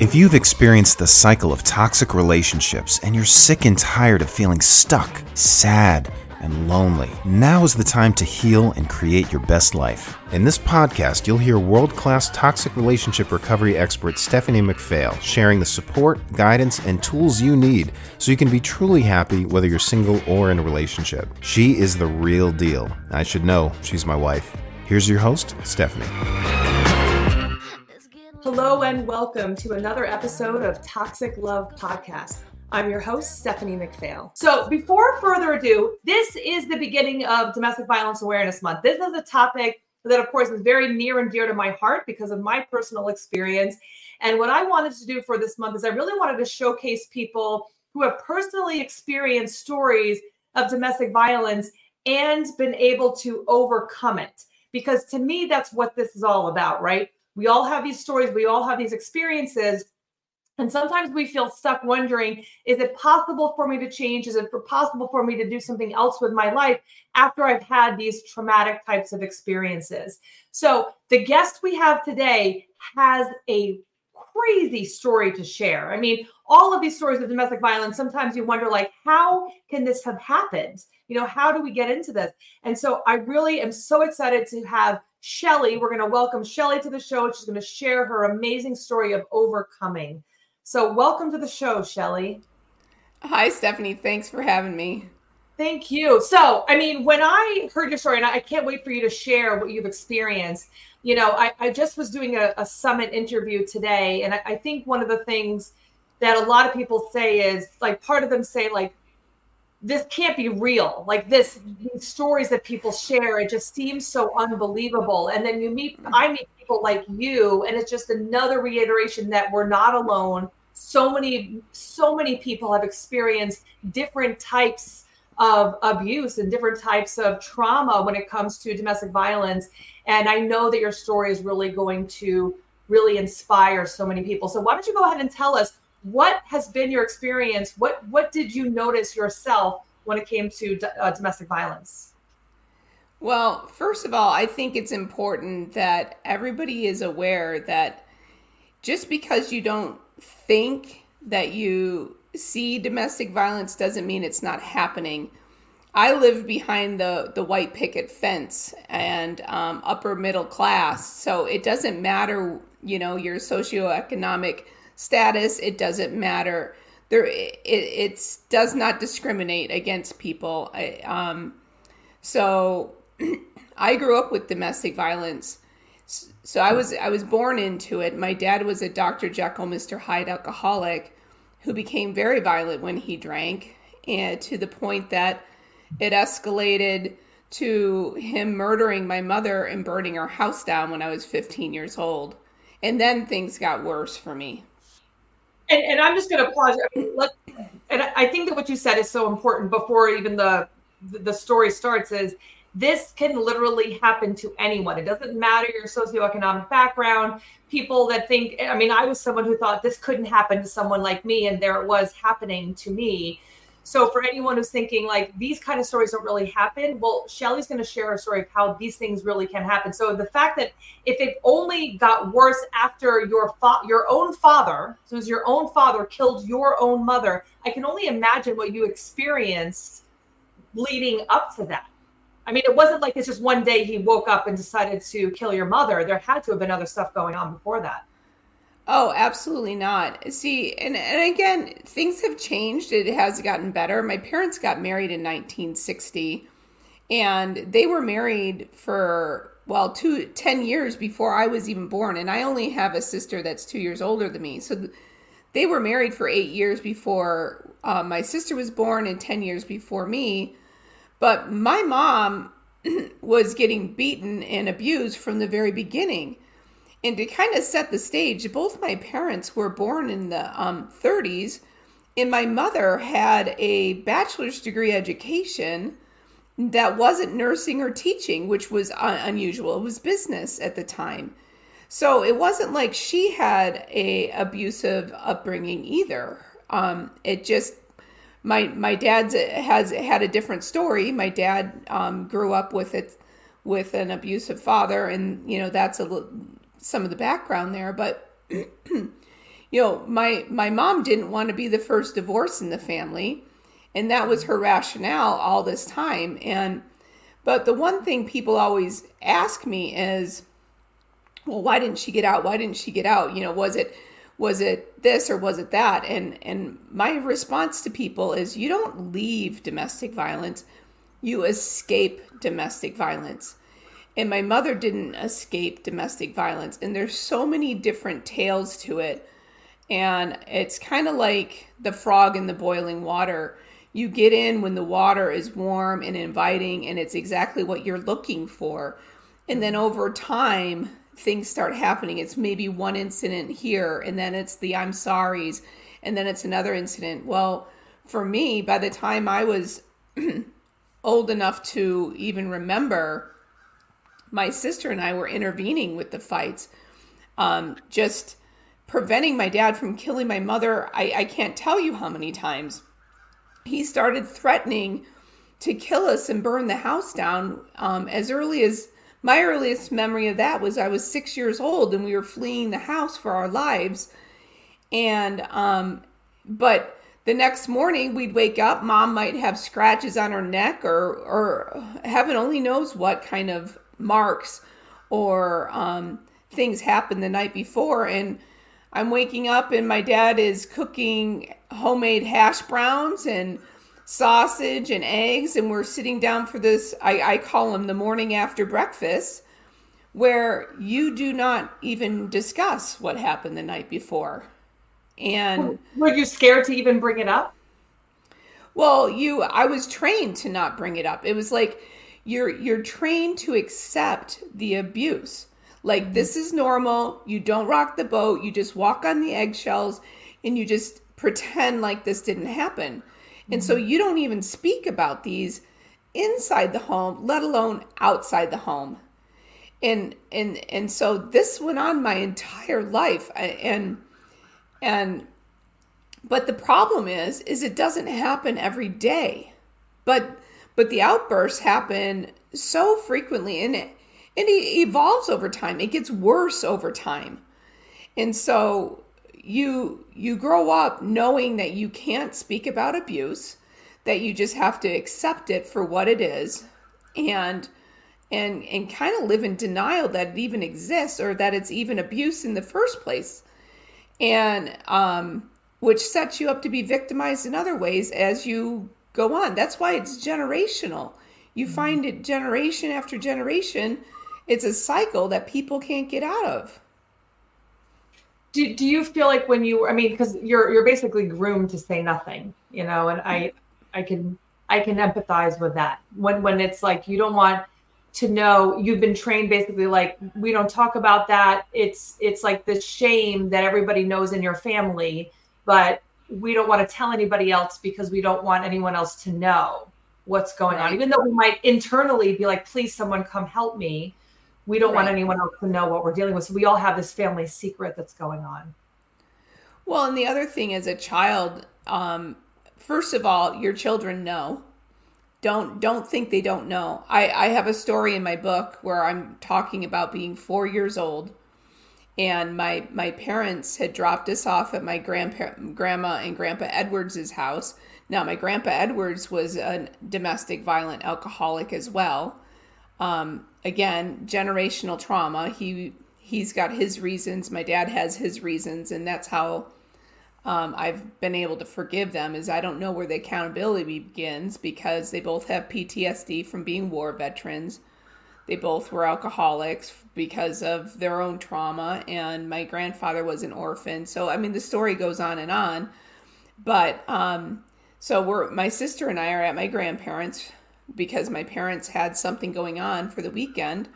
If you've experienced the cycle of toxic relationships and you're sick and tired of feeling stuck, sad, and lonely, now is the time to heal and create your best life. In this podcast, you'll hear world class toxic relationship recovery expert Stephanie McPhail sharing the support, guidance, and tools you need so you can be truly happy whether you're single or in a relationship. She is the real deal. I should know, she's my wife. Here's your host, Stephanie. Hello and welcome to another episode of Toxic Love Podcast. I'm your host, Stephanie McPhail. So, before further ado, this is the beginning of Domestic Violence Awareness Month. This is a topic that, of course, is very near and dear to my heart because of my personal experience. And what I wanted to do for this month is I really wanted to showcase people who have personally experienced stories of domestic violence and been able to overcome it. Because to me, that's what this is all about, right? We all have these stories, we all have these experiences. And sometimes we feel stuck wondering is it possible for me to change? Is it possible for me to do something else with my life after I've had these traumatic types of experiences? So, the guest we have today has a crazy story to share. I mean, all of these stories of domestic violence, sometimes you wonder, like, how can this have happened? You know, how do we get into this? And so I really am so excited to have Shelly. We're going to welcome Shelly to the show. She's going to share her amazing story of overcoming. So, welcome to the show, Shelly. Hi, Stephanie. Thanks for having me. Thank you. So, I mean, when I heard your story, and I can't wait for you to share what you've experienced, you know, I, I just was doing a, a, summit interview today, and I, I think one of the things that a lot of people say is like part of them say, like, this can't be real. Like this, these stories that people share, it just seems so unbelievable. And then you meet, I meet people like you, and it's just another reiteration that we're not alone. So many, so many people have experienced different types of abuse and different types of trauma when it comes to domestic violence. And I know that your story is really going to really inspire so many people. So why don't you go ahead and tell us what has been your experience? What what did you notice yourself when it came to uh, domestic violence? Well, first of all, I think it's important that everybody is aware that just because you don't think that you see domestic violence doesn't mean it's not happening. I live behind the the white picket fence and um, upper middle class, so it doesn't matter, you know, your socioeconomic status. It doesn't matter. There, it does not discriminate against people. I, um, so, I grew up with domestic violence. So I was I was born into it. My dad was a Dr. Jekyll, Mr. Hyde alcoholic, who became very violent when he drank, and to the point that it escalated to him murdering my mother and burning our house down when I was 15 years old. And then things got worse for me and, and I'm just going to pause. I mean, let, and I think that what you said is so important before even the the story starts. Is this can literally happen to anyone. It doesn't matter your socioeconomic background. People that think, I mean, I was someone who thought this couldn't happen to someone like me, and there it was happening to me. So for anyone who's thinking like these kind of stories don't really happen, well, Shelly's going to share a story of how these things really can happen. So the fact that if it only got worse after your fa- your own father, so it was your own father killed your own mother, I can only imagine what you experienced leading up to that. I mean, it wasn't like it's just one day he woke up and decided to kill your mother. There had to have been other stuff going on before that. Oh, absolutely not. See, and, and again, things have changed. It has gotten better. My parents got married in 1960, and they were married for, well, two, 10 years before I was even born. And I only have a sister that's two years older than me. So they were married for eight years before uh, my sister was born and 10 years before me. But my mom was getting beaten and abused from the very beginning. And to kind of set the stage, both my parents were born in the um, 30s, and my mother had a bachelor's degree education that wasn't nursing or teaching, which was un- unusual. It was business at the time. So it wasn't like she had a abusive upbringing either. Um, it just my my dad's has had a different story. My dad um, grew up with it with an abusive father, and you know that's a some of the background there, but you know, my my mom didn't want to be the first divorce in the family, and that was her rationale all this time. And but the one thing people always ask me is, well, why didn't she get out? Why didn't she get out? You know, was it was it this or was it that? And and my response to people is you don't leave domestic violence, you escape domestic violence. And my mother didn't escape domestic violence. And there's so many different tales to it. And it's kind of like the frog in the boiling water. You get in when the water is warm and inviting, and it's exactly what you're looking for. And then over time, things start happening. It's maybe one incident here, and then it's the I'm sorry's, and then it's another incident. Well, for me, by the time I was old enough to even remember, my sister and I were intervening with the fights, um, just preventing my dad from killing my mother. I, I can't tell you how many times he started threatening to kill us and burn the house down um, as early as my earliest memory of that was I was six years old and we were fleeing the house for our lives. And, um, but the next morning we'd wake up, mom might have scratches on her neck or, or heaven only knows what kind of marks or um, things happened the night before. And I'm waking up and my dad is cooking homemade hash browns and sausage and eggs, and we're sitting down for this. I, I call them the morning after breakfast, where you do not even discuss what happened the night before. And were you scared to even bring it up? Well, you I was trained to not bring it up. It was like you're you're trained to accept the abuse. Like mm-hmm. this is normal. You don't rock the boat. You just walk on the eggshells and you just pretend like this didn't happen. And so you don't even speak about these inside the home, let alone outside the home. And and and so this went on my entire life and and but the problem is is it doesn't happen every day. But but the outbursts happen so frequently and it and it evolves over time. It gets worse over time. And so you you grow up knowing that you can't speak about abuse that you just have to accept it for what it is and and and kind of live in denial that it even exists or that it's even abuse in the first place and um which sets you up to be victimized in other ways as you go on. That's why it's generational. You mm-hmm. find it generation after generation. It's a cycle that people can't get out of. Do, do you feel like when you i mean because you're you're basically groomed to say nothing you know and i i can i can empathize with that. When when it's like you don't want to know you've been trained basically like we don't talk about that. It's it's like the shame that everybody knows in your family but we don't want to tell anybody else because we don't want anyone else to know what's going right. on even though we might internally be like please someone come help me we don't right. want anyone else to know what we're dealing with. So we all have this family secret that's going on. Well, and the other thing as a child, um, first of all, your children know. Don't don't think they don't know. I, I have a story in my book where I'm talking about being four years old, and my my parents had dropped us off at my grandpa grandma and grandpa Edwards's house. Now, my grandpa Edwards was a domestic violent alcoholic as well. Um, again, generational trauma. He he's got his reasons. My dad has his reasons, and that's how um, I've been able to forgive them. Is I don't know where the accountability begins because they both have PTSD from being war veterans. They both were alcoholics because of their own trauma, and my grandfather was an orphan. So I mean, the story goes on and on. But um, so we're my sister and I are at my grandparents because my parents had something going on for the weekend.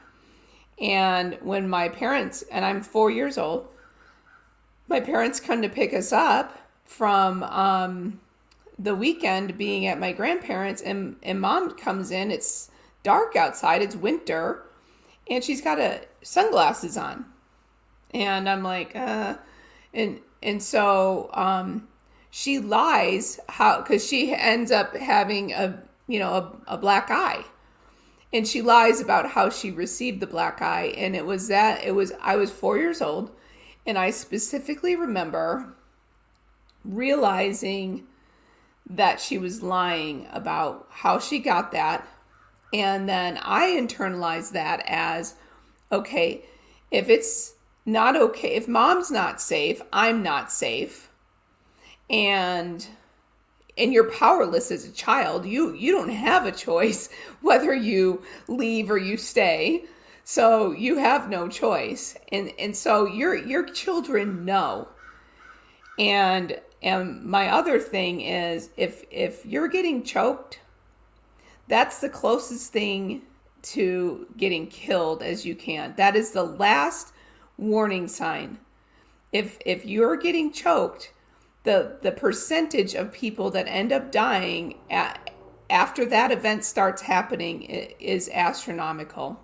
And when my parents, and I'm four years old, my parents come to pick us up from um, the weekend being at my grandparents, and, and mom comes in. It's dark outside, it's winter, and she's got a sunglasses on. And I'm like, uh, and and so um, she lies how because she ends up having a you know, a, a black eye. And she lies about how she received the black eye. And it was that, it was, I was four years old. And I specifically remember realizing that she was lying about how she got that. And then I internalize that as okay, if it's not okay, if mom's not safe, I'm not safe. And and you're powerless as a child. You you don't have a choice whether you leave or you stay. So you have no choice. And and so your your children know. And and my other thing is if if you're getting choked, that's the closest thing to getting killed as you can. That is the last warning sign. If if you're getting choked, the the percentage of people that end up dying at, after that event starts happening is astronomical.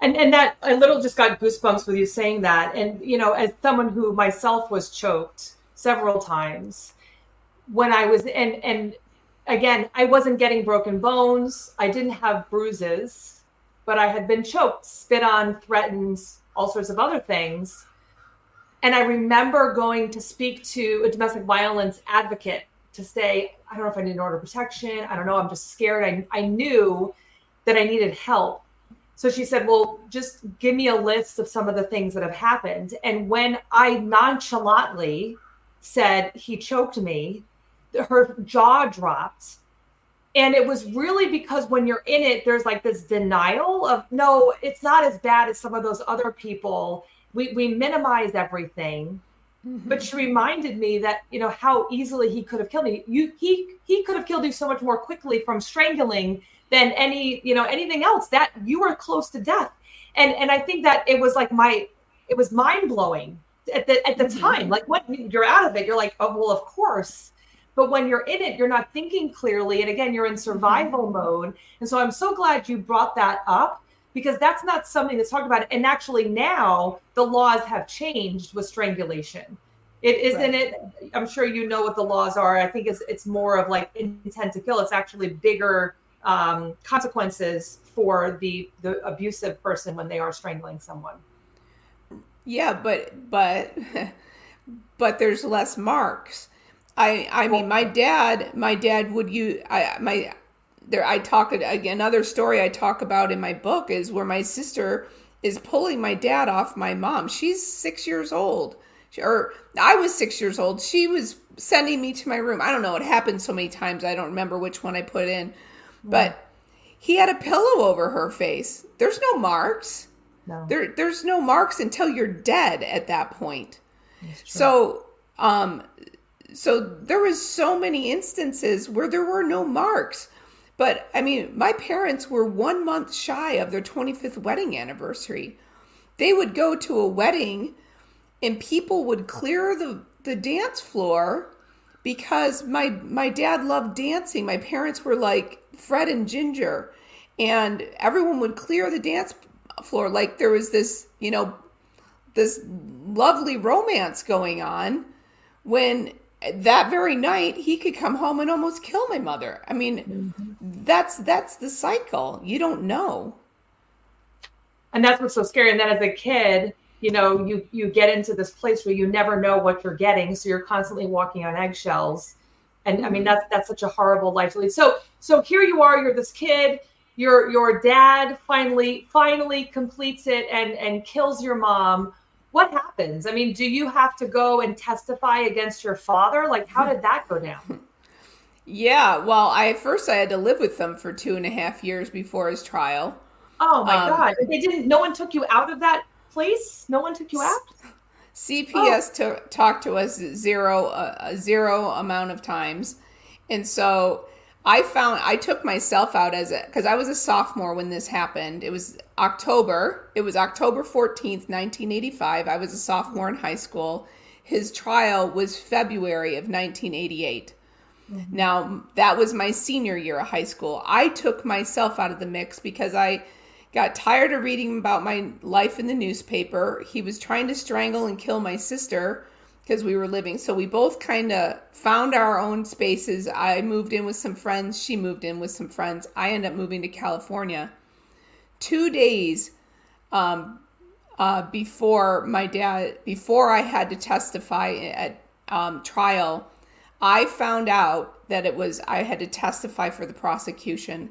And and that I little just got goosebumps with you saying that. And you know, as someone who myself was choked several times, when I was and and again, I wasn't getting broken bones. I didn't have bruises, but I had been choked, spit on, threatened, all sorts of other things. And I remember going to speak to a domestic violence advocate to say, I don't know if I need an order of protection. I don't know. I'm just scared. I, I knew that I needed help. So she said, Well, just give me a list of some of the things that have happened. And when I nonchalantly said he choked me, her jaw dropped. And it was really because when you're in it, there's like this denial of no, it's not as bad as some of those other people. We, we minimize everything. Mm-hmm. But she reminded me that you know how easily he could have killed me. You he he could have killed you so much more quickly from strangling than any you know anything else. That you were close to death, and and I think that it was like my it was mind blowing at the at the mm-hmm. time. Like when you're out of it, you're like, oh well, of course but when you're in it, you're not thinking clearly. And again, you're in survival mm-hmm. mode. And so I'm so glad you brought that up because that's not something that's talked about. And actually, now the laws have changed with strangulation. It isn't right. it. I'm sure you know what the laws are. I think it's it's more of like intent to kill. It's actually bigger um, consequences for the the abusive person when they are strangling someone. Yeah, but but but there's less marks. I I mean my dad my dad would use I my there I talk another story I talk about in my book is where my sister is pulling my dad off my mom. She's 6 years old. Or I was 6 years old. She was sending me to my room. I don't know, it happened so many times I don't remember which one I put in. But he had a pillow over her face. There's no marks. No. There there's no marks until you're dead at that point. So um so there was so many instances where there were no marks. But i mean my parents were one month shy of their 25th wedding anniversary. They would go to a wedding and people would clear the, the dance floor because my my dad loved dancing. My parents were like fred and ginger. And everyone would clear the dance floor like there was this you know this lovely romance going on when that very night he could come home and almost kill my mother. I mean mm-hmm. that's that's the cycle. You don't know. And that's what's so scary. And then as a kid you know you you get into this place where you never know what you're getting. So you're constantly walking on eggshells. And i mean mm-hmm. that's that's such a horrible life to lead. So so here you are you're this kid your your dad finally finally completes it and and kills your mom what happens? I mean, do you have to go and testify against your father? Like, how did that go down? Yeah, well, I at first I had to live with them for two and a half years before his trial. Oh my um, god! They didn't. No one took you out of that place. No one took you out. CPS oh. to, talked to us zero uh, zero amount of times, and so I found I took myself out as a because I was a sophomore when this happened. It was October. It was October 14th, 1985. I was a sophomore in high school. His trial was February of 1988. Mm-hmm. Now, that was my senior year of high school. I took myself out of the mix because I got tired of reading about my life in the newspaper. He was trying to strangle and kill my sister because we were living. So we both kind of found our own spaces. I moved in with some friends. She moved in with some friends. I ended up moving to California. Two days um, uh, before my dad, before I had to testify at um, trial, I found out that it was I had to testify for the prosecution.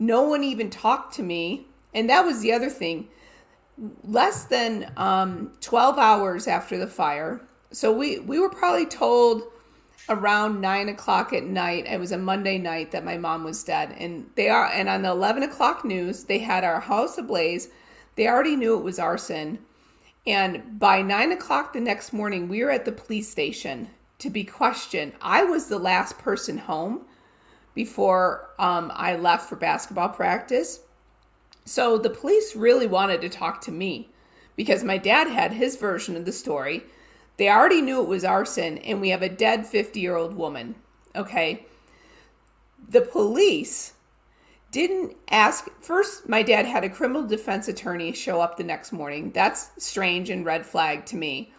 No one even talked to me, and that was the other thing. Less than um, 12 hours after the fire, so we we were probably told around nine o'clock at night. It was a Monday night that my mom was dead, and they are and on the 11 o'clock news they had our house ablaze. They already knew it was arson. And by nine o'clock the next morning, we were at the police station to be questioned. I was the last person home before um, I left for basketball practice. So the police really wanted to talk to me because my dad had his version of the story. They already knew it was arson, and we have a dead 50 year old woman. Okay. The police didn't ask. First, my dad had a criminal defense attorney show up the next morning. That's strange and red flag to me.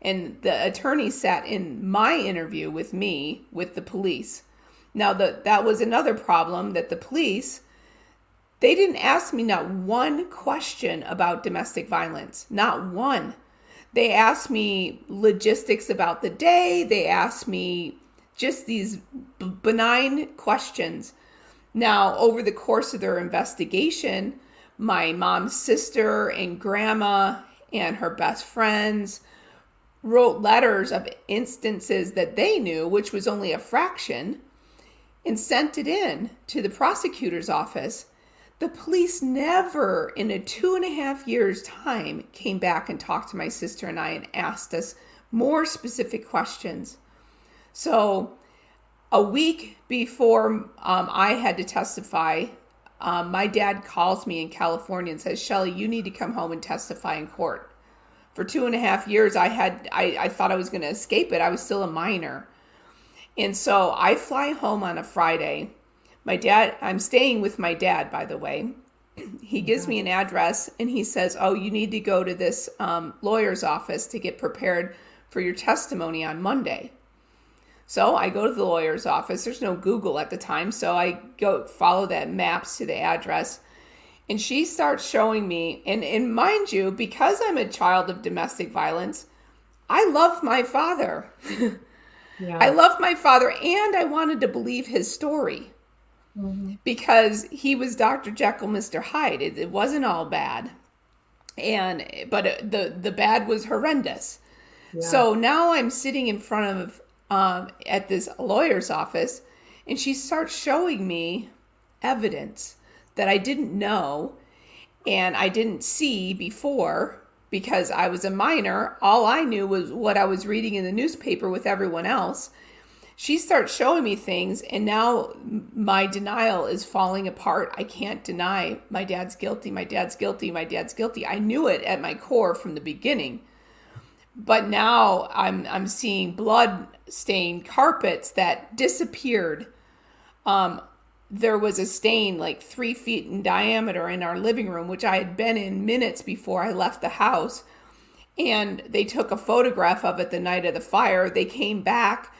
And the attorney sat in my interview with me with the police. Now, the, that was another problem that the police they didn't ask me not one question about domestic violence, not one. They asked me logistics about the day. They asked me just these b- benign questions. Now, over the course of their investigation, my mom's sister and grandma and her best friends wrote letters of instances that they knew, which was only a fraction, and sent it in to the prosecutor's office the police never, in a two and a half years' time, came back and talked to my sister and I and asked us more specific questions. So, a week before um, I had to testify, um, my dad calls me in California and says, Shelly, you need to come home and testify in court. For two and a half years, I had I, I thought I was going to escape it. I was still a minor. And so I fly home on a Friday my dad, I'm staying with my dad, by the way. He gives me an address and he says, Oh, you need to go to this um, lawyer's office to get prepared for your testimony on Monday. So I go to the lawyer's office. There's no Google at the time. So I go follow that maps to the address. And she starts showing me, and, and mind you, because I'm a child of domestic violence, I love my father. yeah. I love my father, and I wanted to believe his story mm-hmm. because he was Dr. Jekyll, Mr. Hyde. It, it wasn't all bad, and but the the bad was horrendous. Yeah. So now I'm sitting in front of um, at this lawyer's office, and she starts showing me evidence that I didn't know and I didn't see before because I was a minor. All I knew was what I was reading in the newspaper with everyone else she starts showing me things and now my denial is falling apart. I can't deny my dad's guilty my dad's guilty my dad's guilty. I knew it at my core from the beginning. But now i'm i'm seeing blood stained carpets that disappeared. Um there was a stain like three feet in diameter in our living room which i had been in minutes before i left the house. And they took a photograph of it the night of the fire. They came back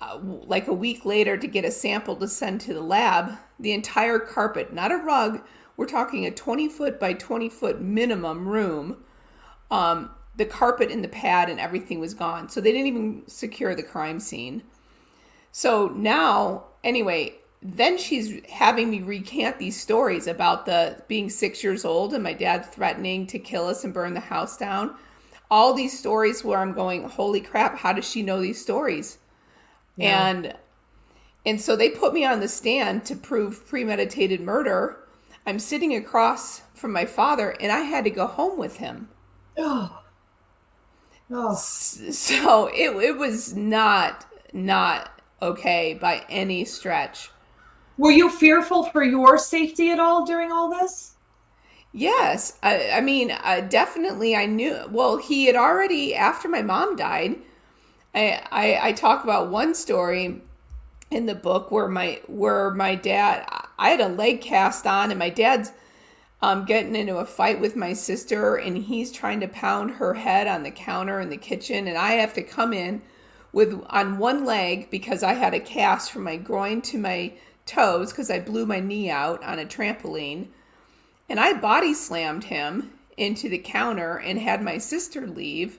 uh, like a week later to get a sample to send to the lab, the entire carpet, not a rug, we're talking a 20 foot by 20 foot minimum room. Um, the carpet and the pad and everything was gone. So they didn't even secure the crime scene. So now, anyway, then she's having me recant these stories about the being six years old and my dad threatening to kill us and burn the house down. All these stories where I'm going, holy crap, how does she know these stories? Yeah. And and so they put me on the stand to prove premeditated murder. I'm sitting across from my father and I had to go home with him. Oh. Oh. So it it was not not okay by any stretch. Were you fearful for your safety at all during all this? Yes, I, I mean, uh, definitely. I knew. Well, he had already after my mom died. I, I, I talk about one story in the book where my where my dad I had a leg cast on and my dad's um, getting into a fight with my sister and he's trying to pound her head on the counter in the kitchen and I have to come in with on one leg because I had a cast from my groin to my toes because I blew my knee out on a trampoline and I body slammed him into the counter and had my sister leave.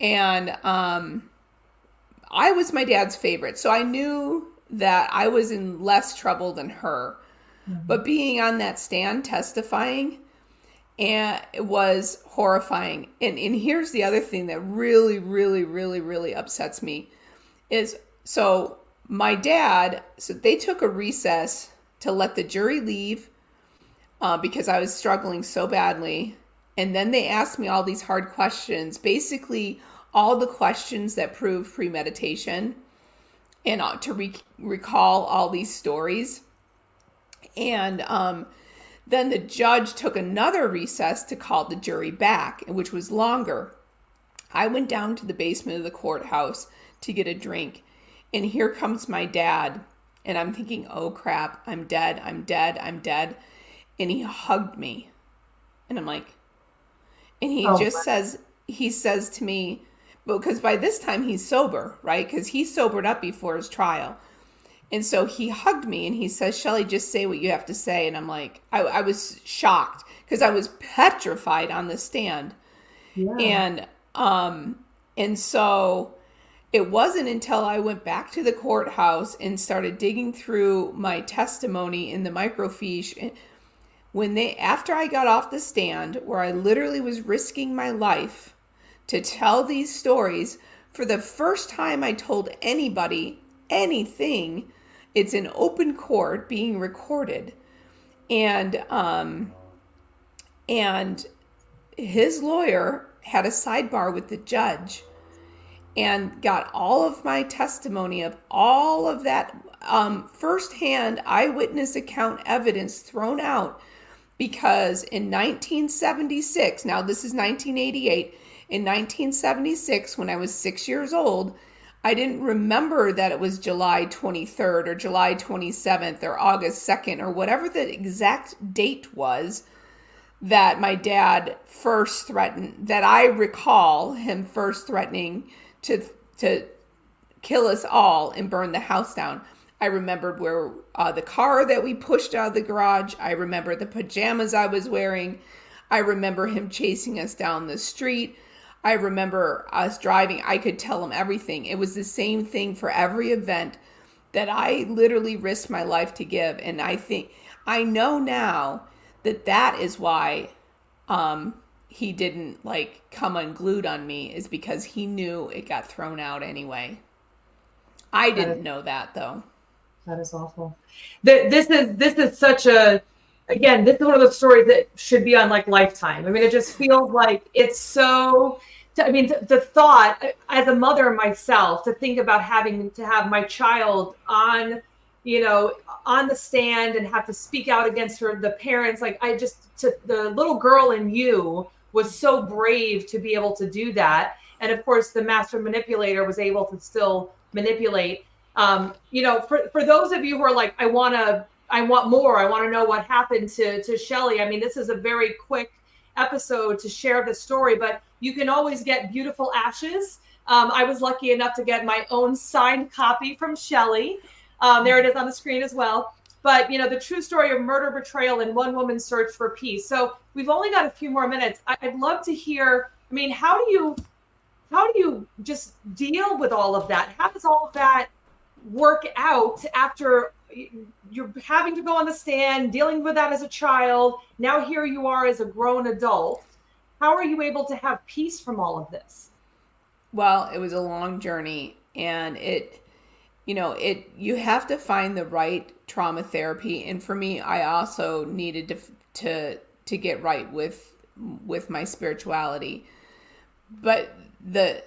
And um, I was my dad's favorite. So I knew that I was in less trouble than her. Mm-hmm. But being on that stand testifying, and it was horrifying. And and here's the other thing that really, really, really, really upsets me is so my dad. So they took a recess to let the jury leave uh, because I was struggling so badly, and then they asked me all these hard questions. Basically, all the questions that prove premeditation, and uh, to re- recall all these stories. And um, then the judge took another recess to call the jury back, which was longer. I went down to the basement of the courthouse to get a drink, and here comes my dad. And I'm thinking, oh crap, I'm dead, I'm dead, I'm dead. And he hugged me. And I'm like, and he oh, just says, he says to me, because by this time he's sober, right? Because he sobered up before his trial. And so he hugged me and he says, Shelly, just say what you have to say. And I'm like, I, I was shocked because I was petrified on the stand. Yeah. And, um, and so it wasn't until I went back to the courthouse and started digging through my testimony in the microfiche when they, after I got off the stand, where I literally was risking my life to tell these stories, for the first time I told anybody anything. It's an open court being recorded. And um and his lawyer had a sidebar with the judge and got all of my testimony of all of that um, firsthand eyewitness account evidence thrown out because in 1976, now this is 1988, in 1976, when I was six years old, I didn't remember that it was July 23rd or July 27th or August 2nd or whatever the exact date was that my dad first threatened that I recall him first threatening to to kill us all and burn the house down. I remembered where uh, the car that we pushed out of the garage. I remember the pajamas I was wearing. I remember him chasing us down the street. I remember us driving, I could tell him everything. It was the same thing for every event that I literally risked my life to give. And I think, I know now that that is why um, he didn't like come unglued on me, is because he knew it got thrown out anyway. I didn't know that though. That is awful. This is this is such a again, this is one of those stories that should be on like Lifetime. I mean, it just feels like it's so I mean, the, the thought as a mother myself to think about having to have my child on, you know, on the stand and have to speak out against her, the parents, like I just, to the little girl in you was so brave to be able to do that. And of course, the master manipulator was able to still manipulate. Um, you know, for, for those of you who are like, I want to, I want more. I want to know what happened to to Shelly. I mean, this is a very quick episode to share the story, but you can always get beautiful ashes. Um, I was lucky enough to get my own signed copy from Shelly. Um, there it is on the screen as well. But you know, the true story of murder, betrayal, and one woman's search for peace. So we've only got a few more minutes. I'd love to hear. I mean, how do you, how do you just deal with all of that? How does all of that work out after you're having to go on the stand, dealing with that as a child. Now here you are as a grown adult. How are you able to have peace from all of this? Well, it was a long journey and it you know, it you have to find the right trauma therapy and for me I also needed to to to get right with with my spirituality. But the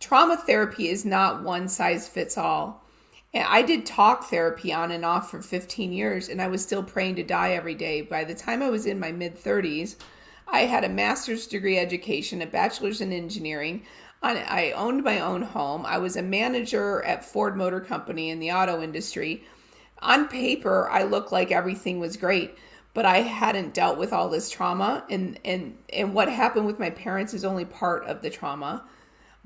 trauma therapy is not one size fits all and I did talk therapy on and off for 15 years, and I was still praying to die every day. By the time I was in my mid 30s, I had a master's degree education, a bachelor's in engineering. I owned my own home. I was a manager at Ford Motor Company in the auto industry. On paper, I looked like everything was great, but I hadn't dealt with all this trauma. And, and, and what happened with my parents is only part of the trauma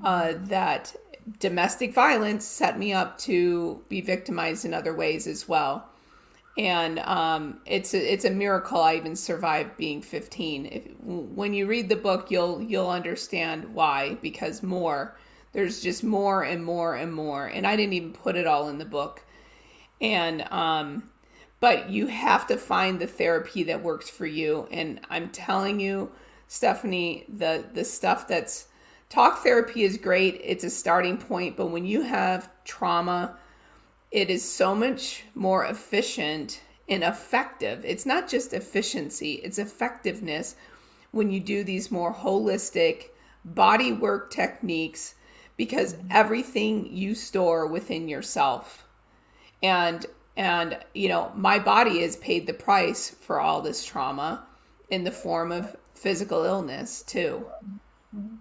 uh, that domestic violence set me up to be victimized in other ways as well. and um, it's a, it's a miracle I even survived being 15. If, when you read the book, you'll you'll understand why because more there's just more and more and more, and I didn't even put it all in the book, and um, but you have to find the therapy that works for you, and I'm telling you, Stephanie, the the stuff that's talk therapy is great. It's a starting point, but when you have trauma it is so much more efficient and effective. It's not just efficiency, it's effectiveness when you do these more holistic body work techniques because everything you store within yourself. And and you know, my body has paid the price for all this trauma in the form of physical illness too. Mm-hmm.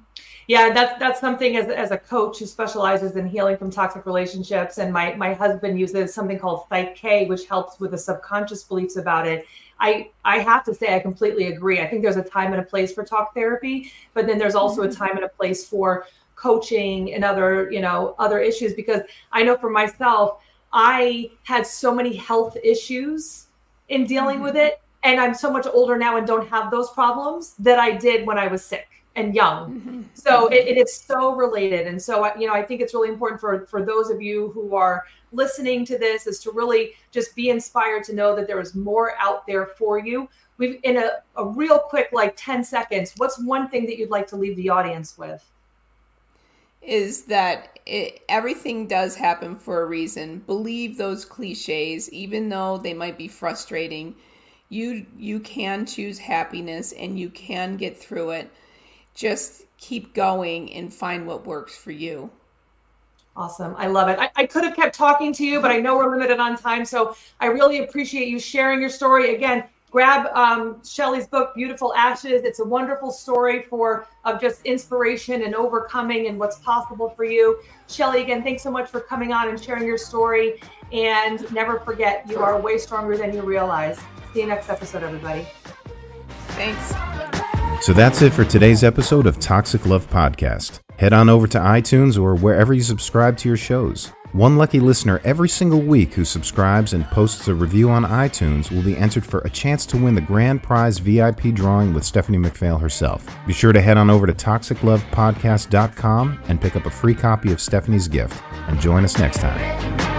Yeah that's that's something as, as a coach who specializes in healing from toxic relationships and my my husband uses something called psych k which helps with the subconscious beliefs about it i i have to say i completely agree i think there's a time and a place for talk therapy but then there's also a mm-hmm. time and a place for coaching and other you know other issues because i know for myself i had so many health issues in dealing mm-hmm. with it and i'm so much older now and don't have those problems that i did when i was sick and young. Mm-hmm. So it, it is so related. And so, you know, I think it's really important for, for those of you who are listening to this is to really just be inspired to know that there is more out there for you. We've in a, a real quick, like 10 seconds, what's one thing that you'd like to leave the audience with? Is that it, everything does happen for a reason. Believe those cliches, even though they might be frustrating. You you can choose happiness and you can get through it just keep going and find what works for you. Awesome. I love it. I, I, could have kept talking to you, but I know we're limited on time. So I really appreciate you sharing your story. Again, grab um, Shelly's book, Beautiful Ashes. It's a wonderful story for of just inspiration and overcoming and what's possible for you. Shelly, again, thanks so much for coming on and sharing your story. And never forget, you are way stronger than you realize. See you next episode, everybody. Thanks. So that's it for today's episode of Toxic Love Podcast. Head on over to iTunes or wherever you subscribe to your shows. One lucky listener every single week who subscribes and posts a review on iTunes will be entered for a chance to win the grand prize VIP drawing with Stephanie McPhail herself. Be sure to head on over to toxiclovepodcast.com and pick up a free copy of Stephanie's gift. And join us next time.